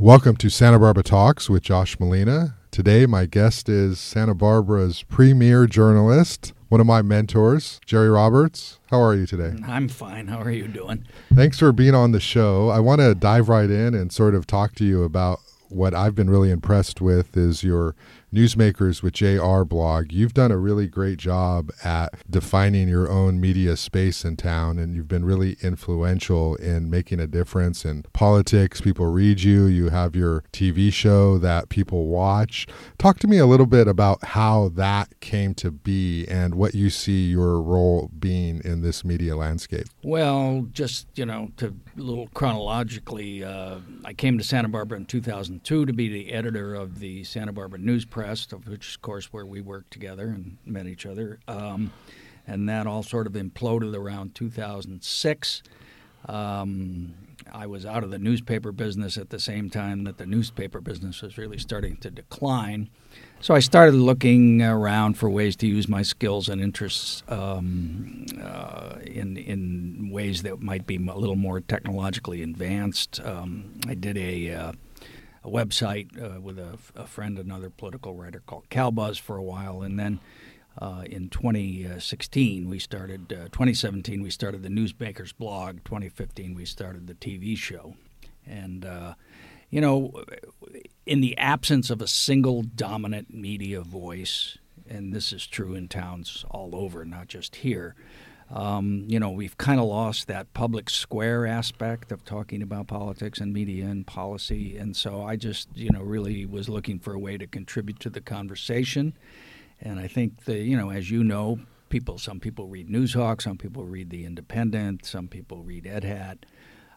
Welcome to Santa Barbara Talks with Josh Molina. Today, my guest is Santa Barbara's premier journalist, one of my mentors, Jerry Roberts. How are you today? I'm fine. How are you doing? Thanks for being on the show. I want to dive right in and sort of talk to you about what I've been really impressed with is your Newsmakers with JR blog, you've done a really great job at defining your own media space in town, and you've been really influential in making a difference in politics. People read you, you have your TV show that people watch. Talk to me a little bit about how that came to be and what you see your role being in this media landscape. Well, just, you know, to little chronologically, uh, I came to Santa Barbara in 2002 to be the editor of the Santa Barbara News Press, of which, of course, where we worked together and met each other. Um, and that all sort of imploded around 2006. Um, I was out of the newspaper business at the same time that the newspaper business was really starting to decline. So I started looking around for ways to use my skills and interests um, uh, in in ways that might be a little more technologically advanced. Um, I did a uh, a website uh, with a, a, friend, another political writer called CalBuzz for a while, and then uh, in 2016 we started. Uh, 2017 we started the Newsmakers blog. 2015 we started the TV show, and uh, you know, in the absence of a single dominant media voice, and this is true in towns all over, not just here. Um, you know, we've kind of lost that public square aspect of talking about politics and media and policy. And so I just, you know, really was looking for a way to contribute to the conversation. And I think the, you know, as you know, people, some people read Noozhawk, some people read The Independent, some people read Ed Hat.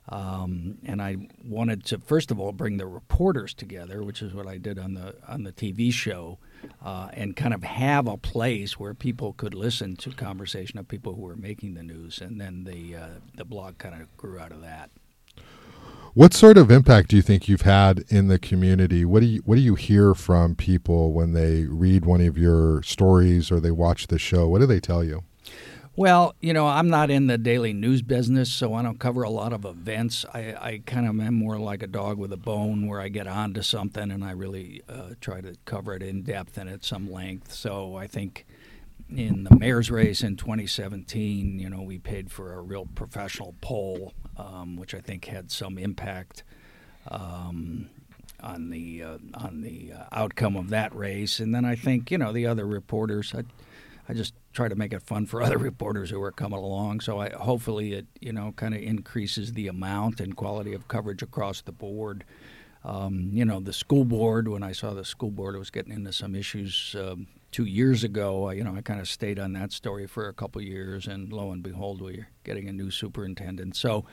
Um, and I wanted to first of all bring the reporters together, which is what I did on the on the TV show, uh, and kind of have a place where people could listen to conversation of people who were making the news, and then the uh, the blog kind of grew out of that. What sort of impact do you think you've had in the community? What do you what do you hear from people when they read one of your stories or they watch the show? What do they tell you? Well, you know, I'm not in the daily news business, so I don't cover a lot of events. I, I kind of am more like a dog with a bone where I get onto something and I really uh, try to cover it in depth and at some length. So I think in the mayor's race in 2017, you know, we paid for a real professional poll, um, which I think had some impact. Um, on the uh, on the uh, outcome of that race, and then I think you know the other reporters. I, I just try to make it fun for other reporters who are coming along. So I hopefully it you know kind of increases the amount and quality of coverage across the board. Um, you know, the school board. When I saw the school board was getting into some issues um, two years ago, you know, I kind of stayed on that story for a couple years, and lo and behold, we're getting a new superintendent. So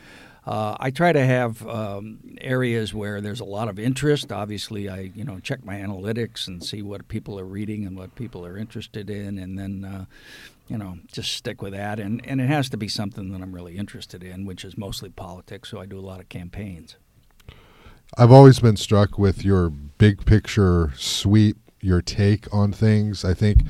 uh, I try to have um, areas where there's a lot of interest. Obviously, I you know check my analytics and see what people are reading and what people are interested in, and then uh, you know just stick with that. And and it has to be something that I'm really interested in, which is mostly politics. So I do a lot of campaigns. I've always been struck with your big picture sweep, your take on things. I think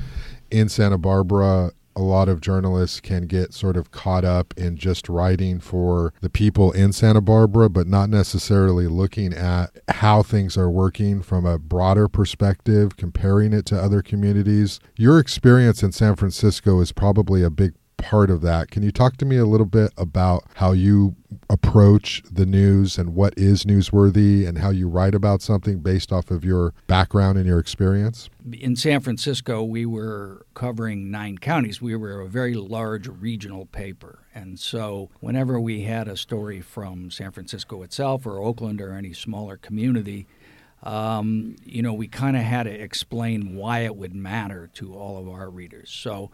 in Santa Barbara, a lot of journalists can get sort of caught up in just writing for the people in Santa Barbara, but not necessarily looking at how things are working from a broader perspective, comparing it to other communities. Your experience in San Francisco is probably a big part of that. Can you talk to me a little bit about how you approach the news and what is newsworthy and how you write about something based off of your background and your experience? In San Francisco, we were covering nine counties. We were a very large regional paper. And so, whenever we had a story from San Francisco itself or Oakland or any smaller community, um, you know, we kind of had to explain why it would matter to all of our readers. So,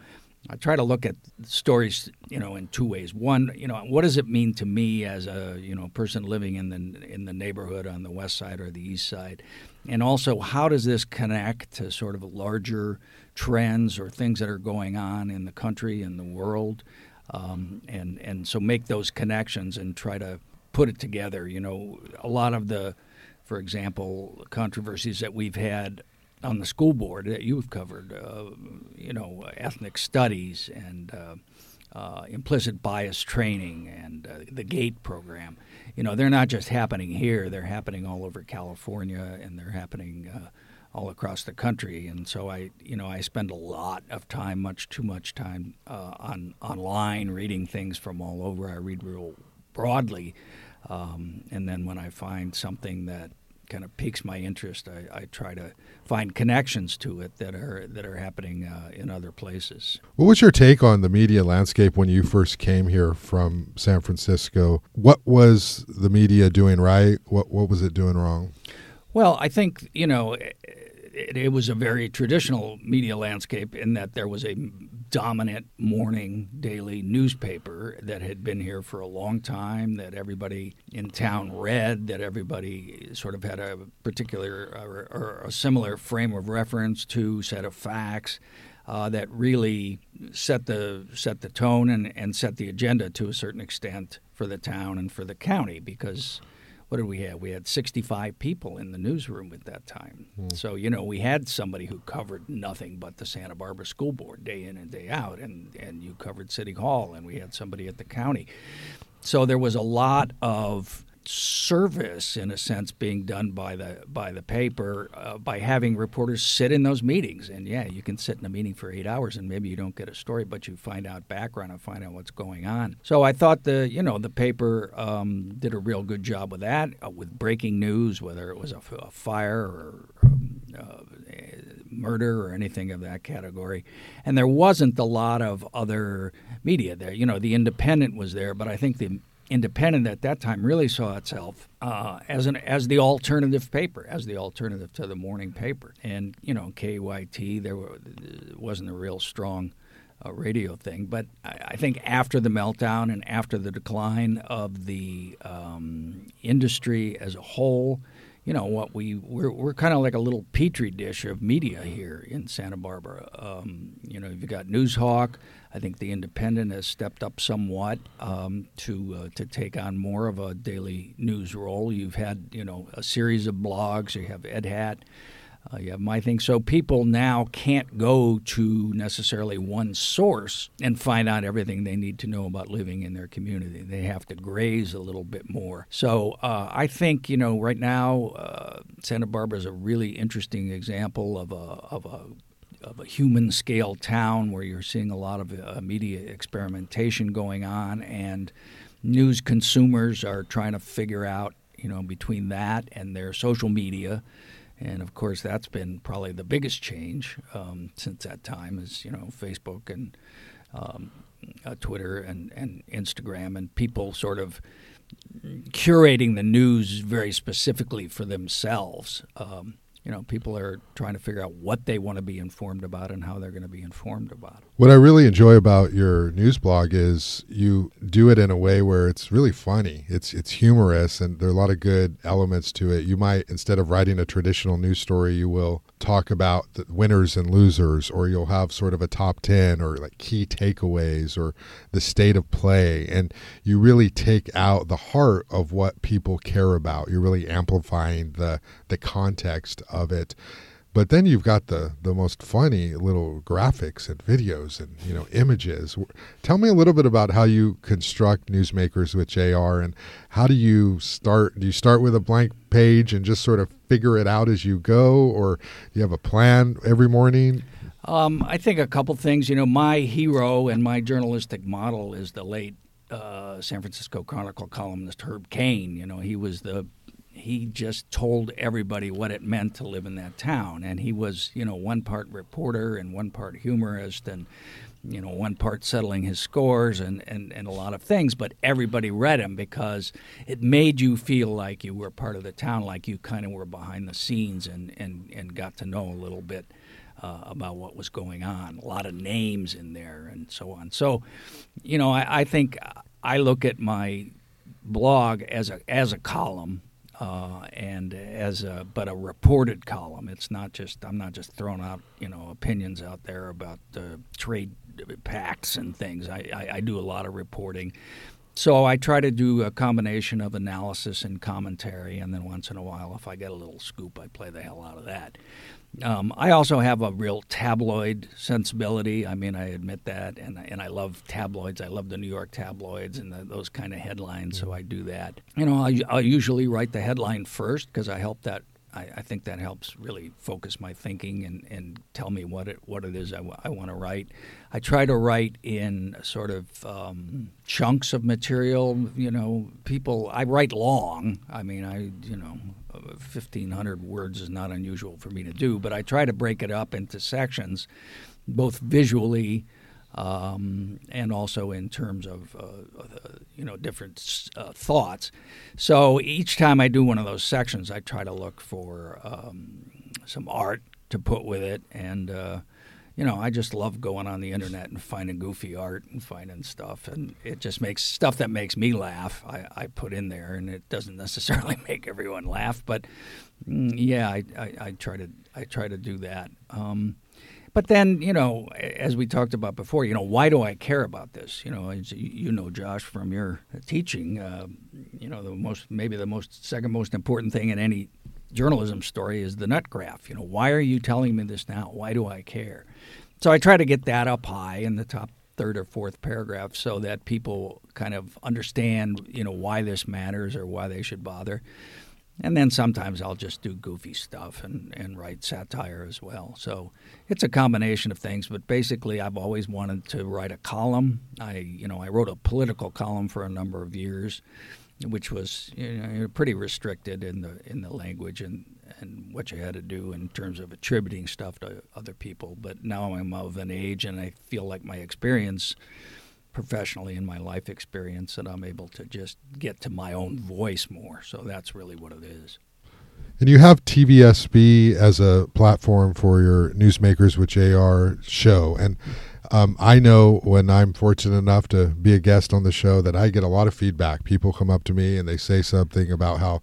I try to look at stories, you know, in two ways. One, you know, what does it mean to me as a you know person living in the in the neighborhood on the west side or the east side, and also how does this connect to sort of larger trends or things that are going on in the country and the world, um, and and so make those connections and try to put it together. You know, a lot of the, for example, controversies that we've had on the school board that you've covered, uh, you know, ethnic studies and uh, uh, implicit bias training and uh, the GATE program. You know, they're not just happening here; they're happening all over California, and they're happening uh, all across the country. And so I, you know, I spend a lot of time, much too much time, on online reading things from all over. I read real broadly, um, and then when I find something that kind of piques my interest, I, I, try to find connections to it that are that are happening uh, in other places. What was your take on the media landscape when you first came here from San Francisco? What was the media doing right? What what was it doing wrong? Well, I think you know it, it, was a very traditional media landscape in that there was a dominant morning daily newspaper that had been here for a long time, that everybody in town read, that everybody sort of had a particular or, or a similar frame of reference to, set of facts. Uh, that really set the set the tone and, and set the agenda to a certain extent for the town and for the county because what did we have? We had 65 people in the newsroom at that time. Mm. So, you know, we had somebody who covered nothing but the Santa Barbara School Board day in and day out, and, and you covered City Hall, and we had somebody at the county. So there was a lot of service in a sense being done by the by the paper uh, by having reporters sit in those meetings. And yeah you can sit in a meeting for eight hours and maybe you don't get a story but you find out background and find out what's going on. So I thought the you know the paper um, did a real good job with that uh, with breaking news whether it was a, a fire or um, uh, murder or anything of that category. And there wasn't a lot of other media there. You know the independent was there but I think the Independent at that time really saw itself uh, as an as the alternative paper, as the alternative to the morning paper. And you know, KYT there were, wasn't a real strong uh, radio thing, but I, I, think after the meltdown and after the decline of the um, industry as a whole, you know what we we're, we're kind of like a little petri dish of media here in Santa Barbara. Um, you know, you've got Noozhawk. I think the Independent has stepped up somewhat um, to uh, to take on more of a daily news role. You've had you know a series of blogs. You have Ed Hat. Uh, you have my thing. So people now can't go to necessarily one source and find out everything they need to know about living in their community. They have to graze a little bit more. So uh, I think you know right now uh, Santa Barbara is a really interesting example of a of a of a human scale town where you're seeing a lot of uh, media experimentation going on, and news consumers are trying to figure out, you know, between that and their social media. And of course, that's been probably the biggest change um, since that time is, you know, Facebook and um, uh, Twitter and, and Instagram, and people sort of curating the news very specifically for themselves. Um, you know, people are trying to figure out what they want to be informed about and how they're going to be informed about it. What I really enjoy about your news blog is you do it in a way where it's really funny. It's it's humorous and there are a lot of good elements to it. You might instead of writing a traditional news story, you will talk about the winners and losers or you'll have sort of a top 10 or like key takeaways or the state of play and you really take out the heart of what people care about. You're really amplifying the the context of it. But then you've got the the most funny little graphics and videos and you know images. Tell me a little bit about how you construct newsmakers with JR and how do you start? Do you start with a blank page and just sort of figure it out as you go, or do you have a plan every morning? Um, I think a couple things. You know, my hero and my journalistic model is the late uh, San Francisco Chronicle columnist Herb Caen. You know, he was the he just told everybody what it meant to live in that town. And he was, you know, one part reporter and one part humorist and, you know, one part settling his scores and, and, and a lot of things. But everybody read him because it made you feel like you were part of the town, like you kind of were behind the scenes and, and, and got to know a little bit. Uh, about what was going on, a lot of names in there, and so on. So, you know, I, I think I look at my blog as a as a column uh, and as a but a reported column. It's not just I'm not just throwing out you know opinions out there about uh, trade pacts and things. I, I, I, do a lot of reporting. so I try to do a combination of analysis and commentary, and then once in a while, if I get a little scoop, I play the hell out of that. Um, I also have a real tabloid sensibility. I mean, I admit that, and and I love tabloids. I love the New York tabloids and the, those kind of headlines. So I do that. You know, I, I usually write the headline first because I help that. I, I, think that helps really focus my thinking and, and tell me what it what it is I, w- I want to write. I try to write in sort of um, chunks of material. You know, people. I write long. I mean, I you know 1,500 words is not unusual for me to do, but I try to break it up into sections, both visually um, and also in terms of uh, uh, you know different uh, thoughts. So each time I do one of those sections, I try to look for um, some art to put with it, and uh, you know, I just love going on the internet and finding goofy art and finding stuff, and it just makes stuff that makes me laugh. I, I put in there, and it doesn't necessarily make everyone laugh, but mm, yeah, I, I, I, try to I try to do that. Um, but then, you know, as we talked about before, you know, why do I care about this? You know, you know, Josh, from your teaching, uh, you know, the most maybe the most second most important thing in any journalism story is the nut graph. You know, why are you telling me this now? Why do I care? So I try to get that up high in the top third or fourth paragraph so that people kind of understand, you know, why this matters or why they should bother. And then sometimes I'll just do goofy stuff and, and write satire as well. So it's a combination of things, but basically I've always wanted to write a column. I you know, I wrote a political column for a number of years, which was you know, pretty restricted in the in the language and and what you had to do in terms of attributing stuff to other people. But now I'm of an age, and I feel like my experience professionally in my life experience that I'm able to just get to my own voice more. So that's really what it is. And you have TVSB as a platform for your Newsmakers with JR show. And um, I know when I'm fortunate enough to be a guest on the show that I get a lot of feedback. People come up to me and they say something about how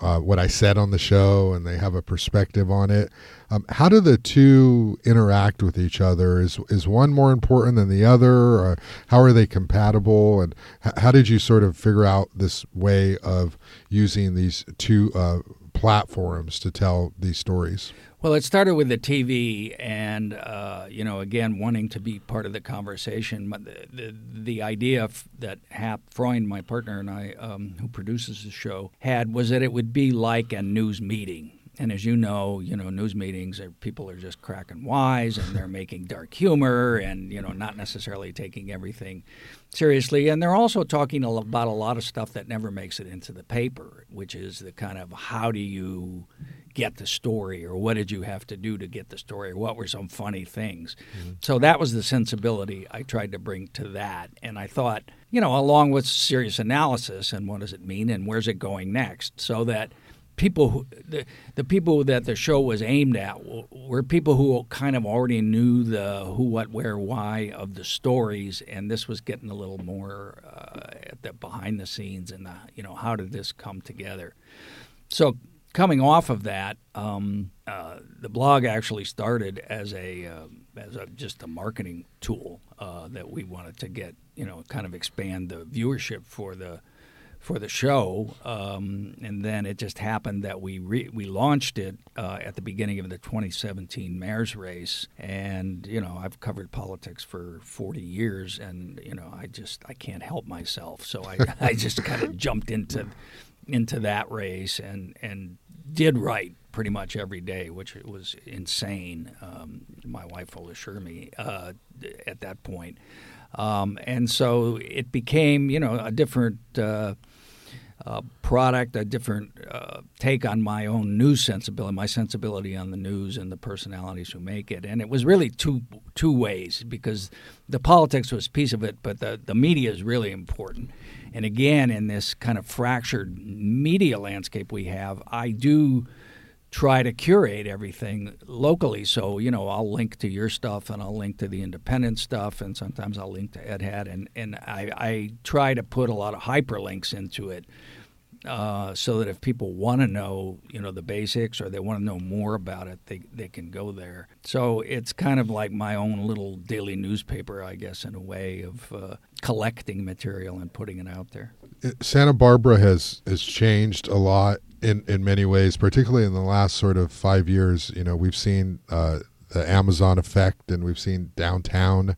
uh, what I said on the show, and they have a perspective on it. Um, how do the two interact with each other? Is is one more important than the other? How are they compatible? And h- how did you sort of figure out this way of using these two uh, platforms to tell these stories? Well, it started with the TV, and uh, you know, again, wanting to be part of the conversation. The the, the idea that Hap Freund, my partner, and I, um, who produces the show, had was that it would be like a news meeting. And as you know, you know, news meetings are people are just cracking wise and they're making dark humor and you know not necessarily taking everything seriously. And they're also talking about a lot of stuff that never makes it into the paper, which is the kind of how do you get the story or what did you have to do to get the story or what were some funny things. Mm-hmm. So that was the sensibility I tried to bring to that. And I thought, you know, along with serious analysis and what does it mean and where's it going next, so that people who, the, the people that the show was aimed at were people who kind of already knew the who what where why of the stories and this was getting a little more uh, at the behind the scenes and the, you know how did this come together? So coming off of that, um, uh, the blog actually started as a uh, as a, just a marketing tool uh, that we wanted to get, you know, kind of expand the viewership for the for the show, um, and then it just happened that we re- we launched it uh, at the beginning of the 2017 mayor's race, and you know I've covered politics for 40 years, and you know I just I can't help myself, so I I just kind of jumped into into that race and and did write pretty much every day, which was insane. Um, my wife will assure me uh, at that point. Um, and so it became, you know, a different uh, uh, product, a different uh, take on my own news sensibility, my sensibility on the news and the personalities who make it. And it was really two two ways because the politics was a piece of it, but the the media is really important. And again, in this kind of fractured media landscape we have, I do try to curate everything locally. So, you know, I'll link to your stuff and I'll link to the independent stuff and sometimes I'll link to Ed Hat and, and I, I try to put a lot of hyperlinks into it uh, so that if people want to know, you know, the basics or they want to know more about it, they, they can go there. So it's kind of like my own little daily newspaper, I guess, in a way of uh, collecting material and putting it out there. Santa Barbara has has changed a lot in in many ways, particularly in the last sort of five years. You know, we've seen uh, the Amazon effect, and we've seen downtown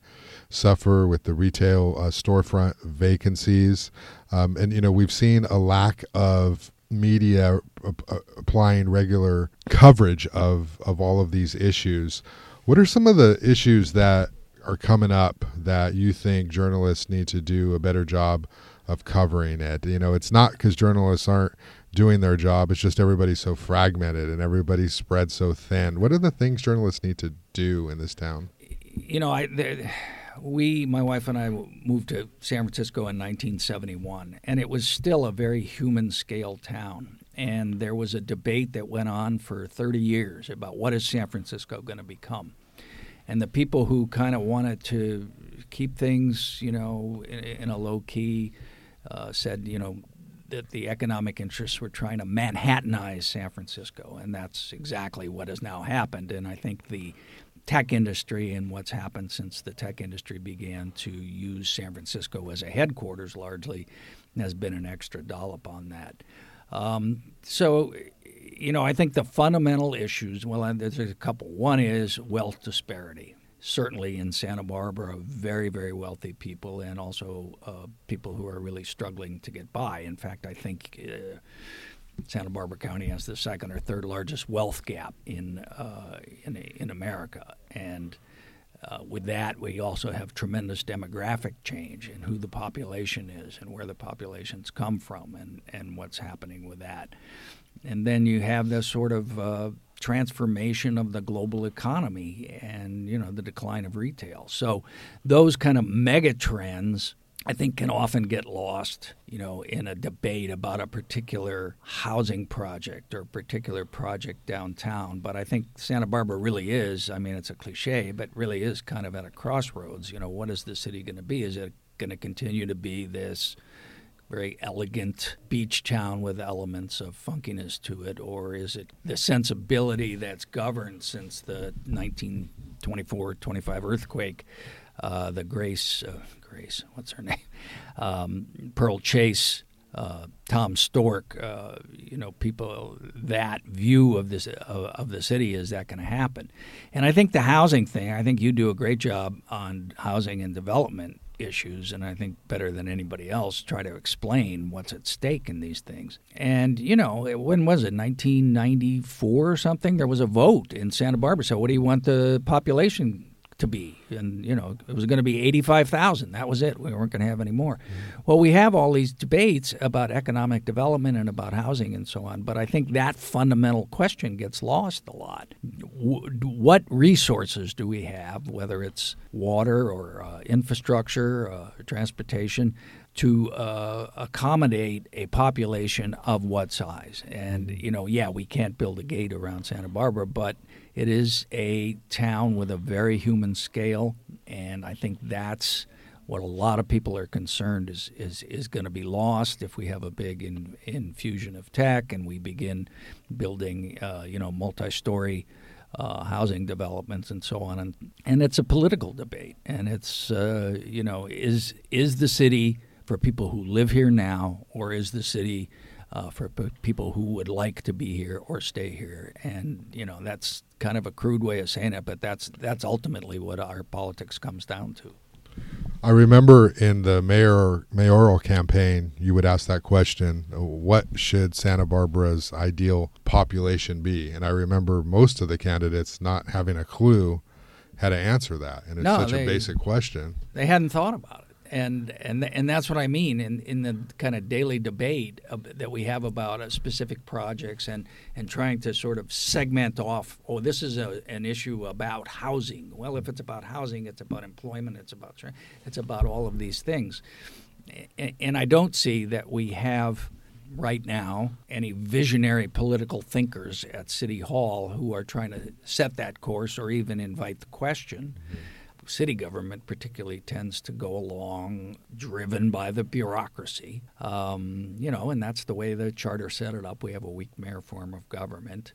suffer with the retail uh, storefront vacancies, um, and you know we've seen a lack of media applying regular coverage of of all of these issues. What are some of the issues that are coming up that you think journalists need to do a better job of covering it? You know, it's not because journalists aren't doing their job. It's just everybody's so fragmented and everybody's spread so thin. What are the things journalists need to do in this town? You know, I. We, my wife and I, moved to San Francisco in 1971, and it was still a very human scale town. And there was a debate that went on for 30 years about what is San Francisco going to become. And the people who kind of wanted to keep things, you know, in, in a low key, uh, said, you know, that the economic interests were trying to Manhattanize San Francisco, and that's exactly what has now happened. And I think the tech industry and what's happened since the tech industry began to use San Francisco as a headquarters largely has been an extra dollop on that. Um, so, you know, I think the fundamental issues, well, there's a couple. One is wealth disparity. Certainly in Santa Barbara, very, very wealthy people and also uh, people who are really struggling to get by. In fact, I think. Uh, Santa Barbara County has the second or third largest wealth gap in uh, in, in, America, and uh, with that, we also have tremendous demographic change in who the population is and where the populations come from, and and what's happening with that. And then you have this sort of uh, transformation of the global economy and you know the decline of retail. So those kind of mega trends I think can often get lost, you know, in a debate about a particular housing project or a particular project downtown. But I think Santa Barbara really is, I mean, it's a cliche, but really is kind of at a crossroads. You know, what is the city going to be? Is it going to continue to be this very elegant beach town with elements of funkiness to it, or is it the sensibility that's governed since the 1924 25 earthquake? Uh, the Grace, uh, Grace, what's her name? Um, Pearl Chase, uh, Tom Storke, uh, you know, people that view of this of, of the city is that going to happen? And I think the housing thing. I think you do a great job on housing and development issues, and I think better than anybody else try to explain what's at stake in these things. And you know, when was it? 1994 or something? There was a vote in Santa Barbara. So, what do you want the population to be, and you know it was going to be eighty-five thousand. That was it. We weren't going to have any more. Mm-hmm. Well, we have all these debates about economic development and about housing and so on, but I think that fundamental question gets lost a lot. what resources do we have, whether it's water or uh, infrastructure, uh, transportation? to uh, accommodate a population of what size. And, you know, yeah, we can't build a gate around Santa Barbara, but it is a town with a very human scale, and I think that's what a lot of people are concerned is is, is going to be lost if we have a big in, infusion of tech and we begin building, uh, you know, multi-story. Uh, housing developments and so on, and and it's a political debate, and it's uh, you know is is the city for people who live here now, or is the city uh, for p- people who would like to be here or stay here. And you know that's kind of a crude way of saying it, but that's that's ultimately what our politics comes down to. I remember in the mayor mayoral campaign, you would ask that question: What should Santa Barbara's ideal population be? And I remember most of the candidates not having a clue how to answer that, and it's no, such they, a basic question. They hadn't thought about it and and and that's what I mean in in the kind of daily debate that we have about uh, specific projects and and trying to sort of segment off. Oh, this is a, an issue about housing. Well, if it's about housing, it's about employment. It's about it's about all of these things, and, and I don't see that we have right now any visionary political thinkers at City Hall who are trying to set that course or even invite the question. Mm-hmm city government particularly tends to go along driven by the bureaucracy. Um, you know, and that's the way the charter set it up. We have a weak mayor form of government.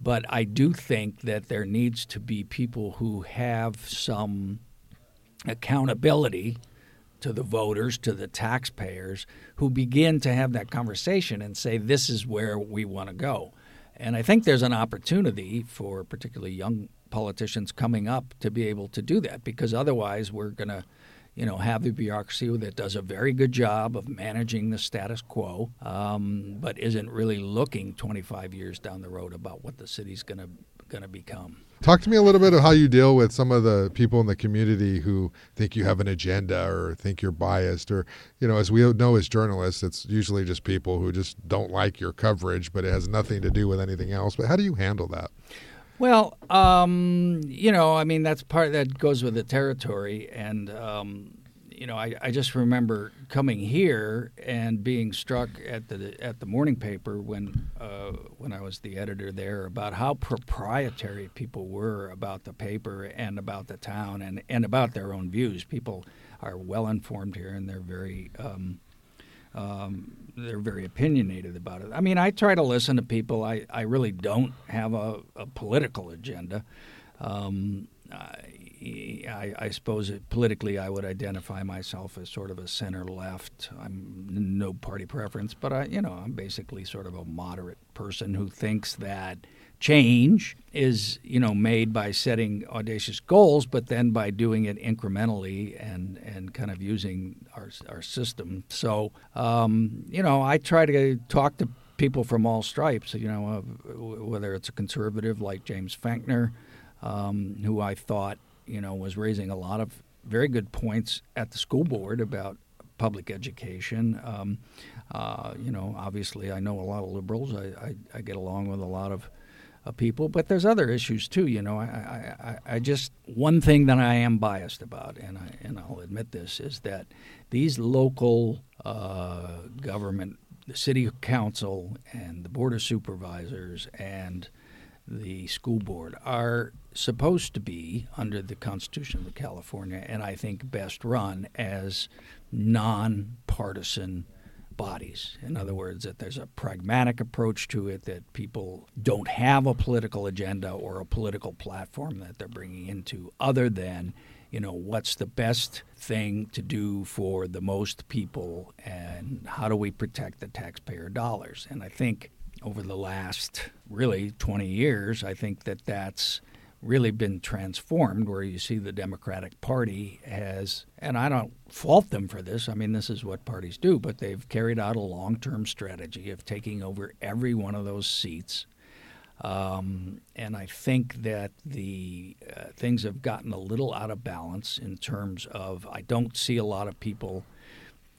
But I do think that there needs to be people who have some accountability to the voters, to the taxpayers, who begin to have that conversation and say, this is where we want to go. And I think there's an opportunity for particularly young politicians coming up to be able to do that because otherwise we're going to you know, have the bureaucracy that does a very good job of managing the status quo, um, but isn't really looking 25 years down the road about what the city's going to going to become. Talk to me a little bit of how you deal with some of the people in the community who think you have an agenda or think you're biased, or you know, as we know as journalists, it's usually just people who just don't like your coverage, but it has nothing to do with anything else. But how do you handle that? Well, um, you know, I mean, that's part that goes with the territory, and um, you know, I, I just remember coming here and being struck at the at the morning paper when uh, when I was the editor there about how proprietary people were about the paper and about the town and and about their own views. People are well informed here, and they're very um, um, they're very opinionated about it. I mean, I try to listen to people. I, I really don't have a, a political agenda. Um, I, I, suppose it, politically I would identify myself as sort of a center left. I'm no party preference, but I, you know, I'm basically sort of a moderate person who thinks that change is you know made by setting audacious goals, but then by doing it incrementally and and kind of using our our system. So um, you know, I try to talk to people from all stripes. You know, uh, whether it's a conservative like James Fenkner, um, who I thought you know was raising a lot of very good points at the school board about public education. Um, uh, you know, obviously, I know a lot of liberals. I, I, I get along with a lot of of people. But there's other issues too. You know, I, I, I just one thing that I am biased about, and I and I'll admit this, is that these local uh, government, the city council and the board of supervisors and the school board are supposed to be under the Constitution of California, and I think best run as nonpartisan bodies. In other words, that there's a pragmatic approach to it, that people don't have a political agenda or a political platform that they're bringing into other than, you know, what's the best thing to do for the most people and how do we protect the taxpayer dollars. And I think over the last really 20 years, I think that that's really been transformed where you see the Democratic Party has, and I don't fault them for this, I mean, this is what parties do, but they've carried out a long term strategy of taking over every one of those seats. Um, and I think that the uh, things have gotten a little out of balance in terms of I don't see a lot of people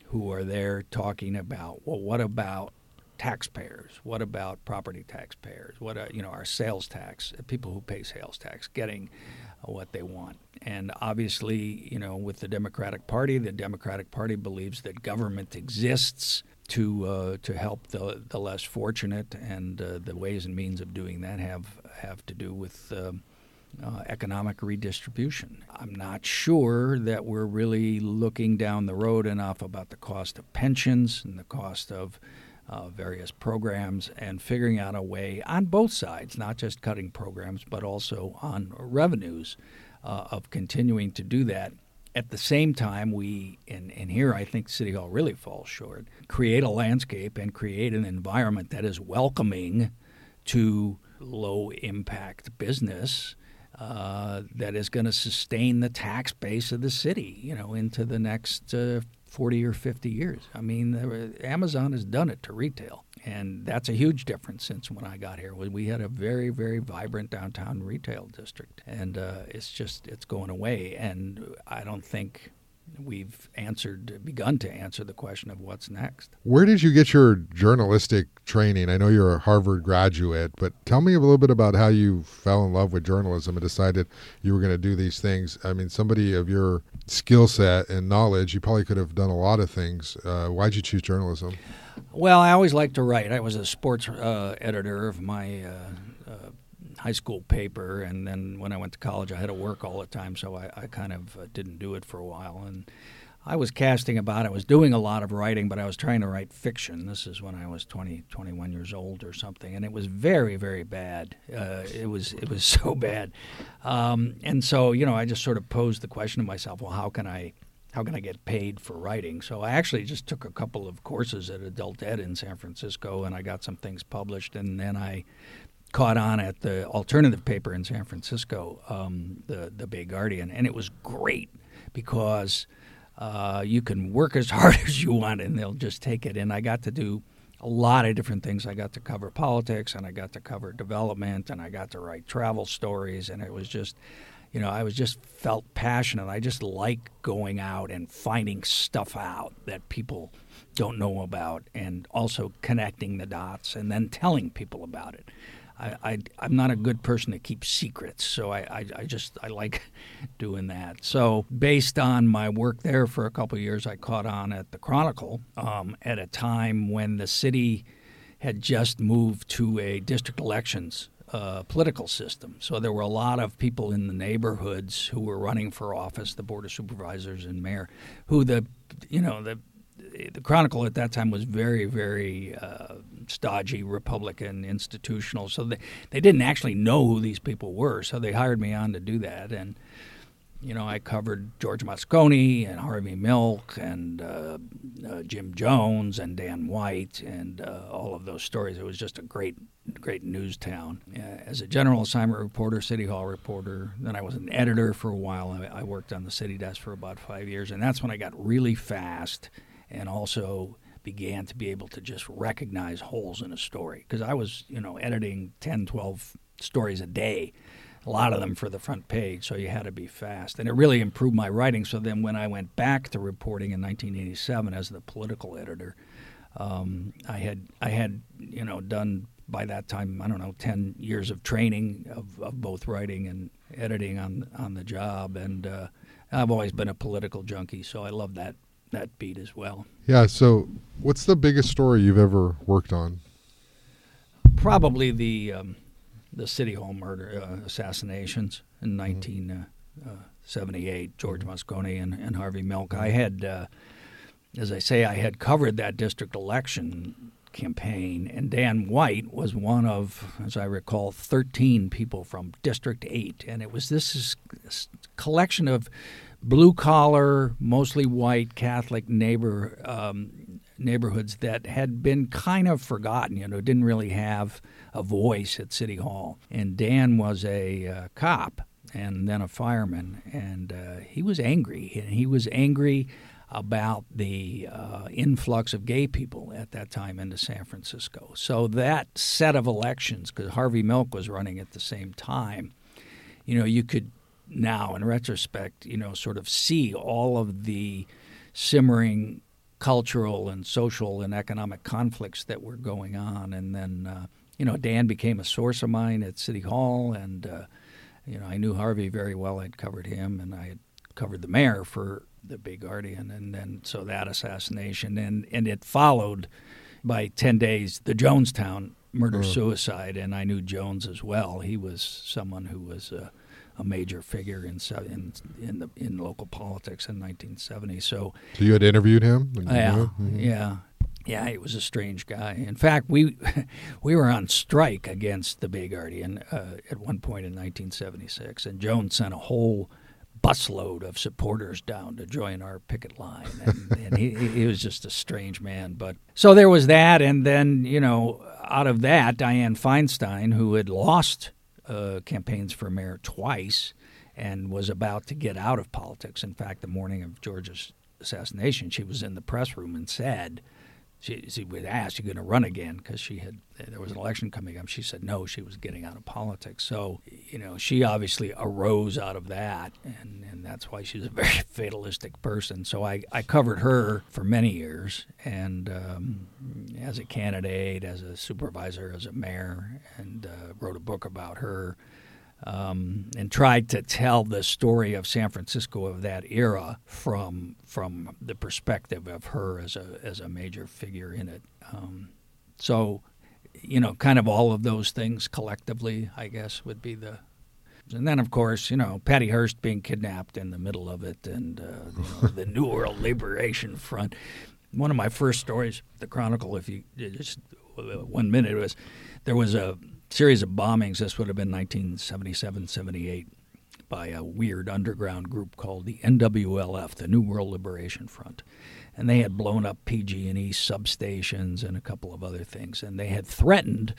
who are there talking about, well, what about taxpayers? What about property taxpayers? What uh, you know, our sales tax, people who pay sales tax, getting uh, what they want. And obviously, you know, with the Democratic Party, the Democratic Party believes that government exists to uh, to help the the less fortunate, and uh, the ways and means of doing that have have to do with. Uh, uh, economic redistribution. I'm not sure that we're really looking down the road enough about the cost of pensions and the cost of uh, various programs and figuring out a way on both sides, not just cutting programs, but also on revenues uh, of continuing to do that. At the same time, we, and, and here I think City Hall really falls short, create a landscape and create an environment that is welcoming to low impact business. Uh, that is going to sustain the tax base of the city, you know, into the next uh, 40 or 50 years. I mean, Amazon has done it to retail, and that's a huge difference since when I got here. We had a very, very vibrant downtown retail district, and uh, it's just it's going away. And I don't think we've answered, begun to answer the question of what's next. Where did you get your journalistic training? I know you're a Harvard graduate, but tell me a little bit about how you fell in love with journalism and decided you were going to do these things. I mean, somebody of your skill set and knowledge, you probably could have done a lot of things. Uh, why'd you choose journalism? Well, I always liked to write. I was a sports uh, editor of my uh, high school paper, and then when I went to college, I had to work all the time, so I, I kind of uh, didn't do it for a while. And I was casting about. I was doing a lot of writing, but I was trying to write fiction. This is when I was 20, 21 years old or something, and it was very, very bad. Uh, it was it was so bad, um, and so you know, I just sort of posed the question to myself: Well, how can I how can I get paid for writing? So I actually just took a couple of courses at Adult Ed in San Francisco, and I got some things published, and then I caught on at the alternative paper in San Francisco, um, the the Bay Guardian, and it was great because uh, you can work as hard as you want, and they'll just take it. And I got to do a lot of different things. I got to cover politics, and I got to cover development, and I got to write travel stories, and it was just you know, I was just felt passionate. I just like going out and finding stuff out that people don't know about and also connecting the dots and then telling people about it. I, I, am not a good person to keep secrets, so I, I, I, just I like doing that. So based on my work there for a couple years, I caught on at the Chronicle um, at a time when the city had just moved to a district elections uh, political system. So there were a lot of people in the neighborhoods who were running for office, the board of supervisors and mayor, who the you know the the Chronicle at that time was very very uh, stodgy Republican institutional. So they they didn't actually know who these people were. So they hired me on to do that and you know, I covered George Moscone and Harvey Milk and uh, uh, Jim Jones and Dan White and uh, all of those stories. It was just a great, great news town. as a general assignment reporter, City Hall reporter, then I was an editor for a while. I, I worked on the city desk for about five years, and that's when I got really fast and also began to be able to just recognize holes in a story because I was, you know, editing 10, 12 stories a day a lot of them for the front page, so you had to be fast. And it really improved my writing. So then when I went back to reporting in 1987 as the political editor, um, I had I had you know done by that time I don't know 10 years of training of, of both writing and editing on on the job, and uh, I've always been a political junkie, so I love that that beat as well. Yeah. So what's the biggest story you've ever worked on? Probably the. Um, the City Hall murder uh, assassinations in 1978, mm-hmm. uh, George mm-hmm. Moscone and, and Harvey Milk. I had, uh, as I say, I had covered that district election campaign, and Dan White was one of, as I recall, 13 people from District 8. And it was this collection of blue collar, mostly white Catholic neighbor um, neighborhoods that had been kind of forgotten, you know, didn't really have a voice at City Hall. And Dan was a uh, cop and then a fireman, and uh, he was angry. He was angry about the uh, influx of gay people at that time into San Francisco. So that set of elections, because Harvey Milk was running at the same time, you know, you could now, in retrospect, you know, sort of see all of the simmering cultural and social and economic conflicts that were going on, and then uh, you know, Dan became a source of mine at City Hall, and uh, you know, I knew Harvey very well. I'd covered him, and I had covered the mayor for the Bay Guardian, and then so that assassination, and and it followed by ten days the Jonestown murder suicide, and I knew Jones as well. He was someone who was. Uh, a major figure in in in the in local politics in 1970. So, so you had interviewed him. Yeah, mm-hmm. yeah, yeah, he was a strange guy. In fact, we we were on strike against the Bay Guardian uh, at one point in 1976, and Jones sent a whole busload of supporters down to join our picket line, and, and he, he was just a strange man. But so there was that, and then you know, out of that, Dianne Feinstein, who had lost uh, campaigns for mayor twice and was about to get out of politics. In fact, the morning of George's assassination, she was in the press room and said she, she was asked, "You going to run again?" Because she had there was an election coming up. She said no. She was getting out of politics. So you know, she obviously arose out of that, and, and that's why she's a very fatalistic person. So I, I covered her for many years, and um, as a candidate, as a supervisor, as a mayor, and uh, wrote a book about her um, and tried to tell the story of San Francisco of that era from from the perspective of her as a as a major figure in it. Um, so, you know, kind of all of those things collectively, I guess, would be the. And then, of course, you know, Patty Hearst being kidnapped in the middle of it, and uh, you know, the New World Liberation Front. One of my first stories, the Chronicle, if you just one minute, was there was a series of bombings. This would have been 1977, 78 by a weird underground group called the NWLF, the New World Liberation Front, and they had blown up PG&E substations and a couple of other things, and they had threatened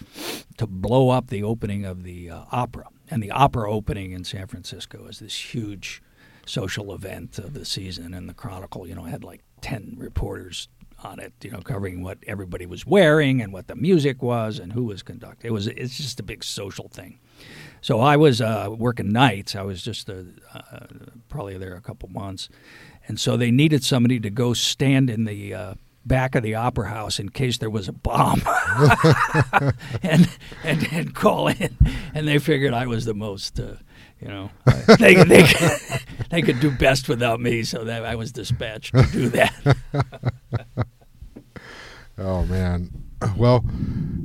to blow up the opening of the uh, opera. And the opera opening in San Francisco is this huge social event of the season, and the Chronicle, you know, had like ten reporters on it, you know, covering what everybody was wearing and what the music was and who was conducting. It was it's just a big social thing. So I was uh, working nights. I was just uh, uh, probably there a couple months, and so they needed somebody to go stand in the uh, back of the opera house in case there was a bomb, and, and and call in. And they figured I was the most. You know, they, they, they could do best without me, so that I was dispatched to do that. oh man, well,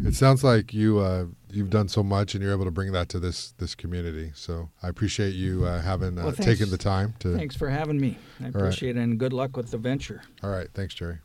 it sounds like you uh, you've done so much, and you're able to bring that to this this community. So I appreciate you uh, having uh, Well, taken the time to. Thanks for having me. I right. appreciate it, and good luck with the venture. All right, thanks, Jerry.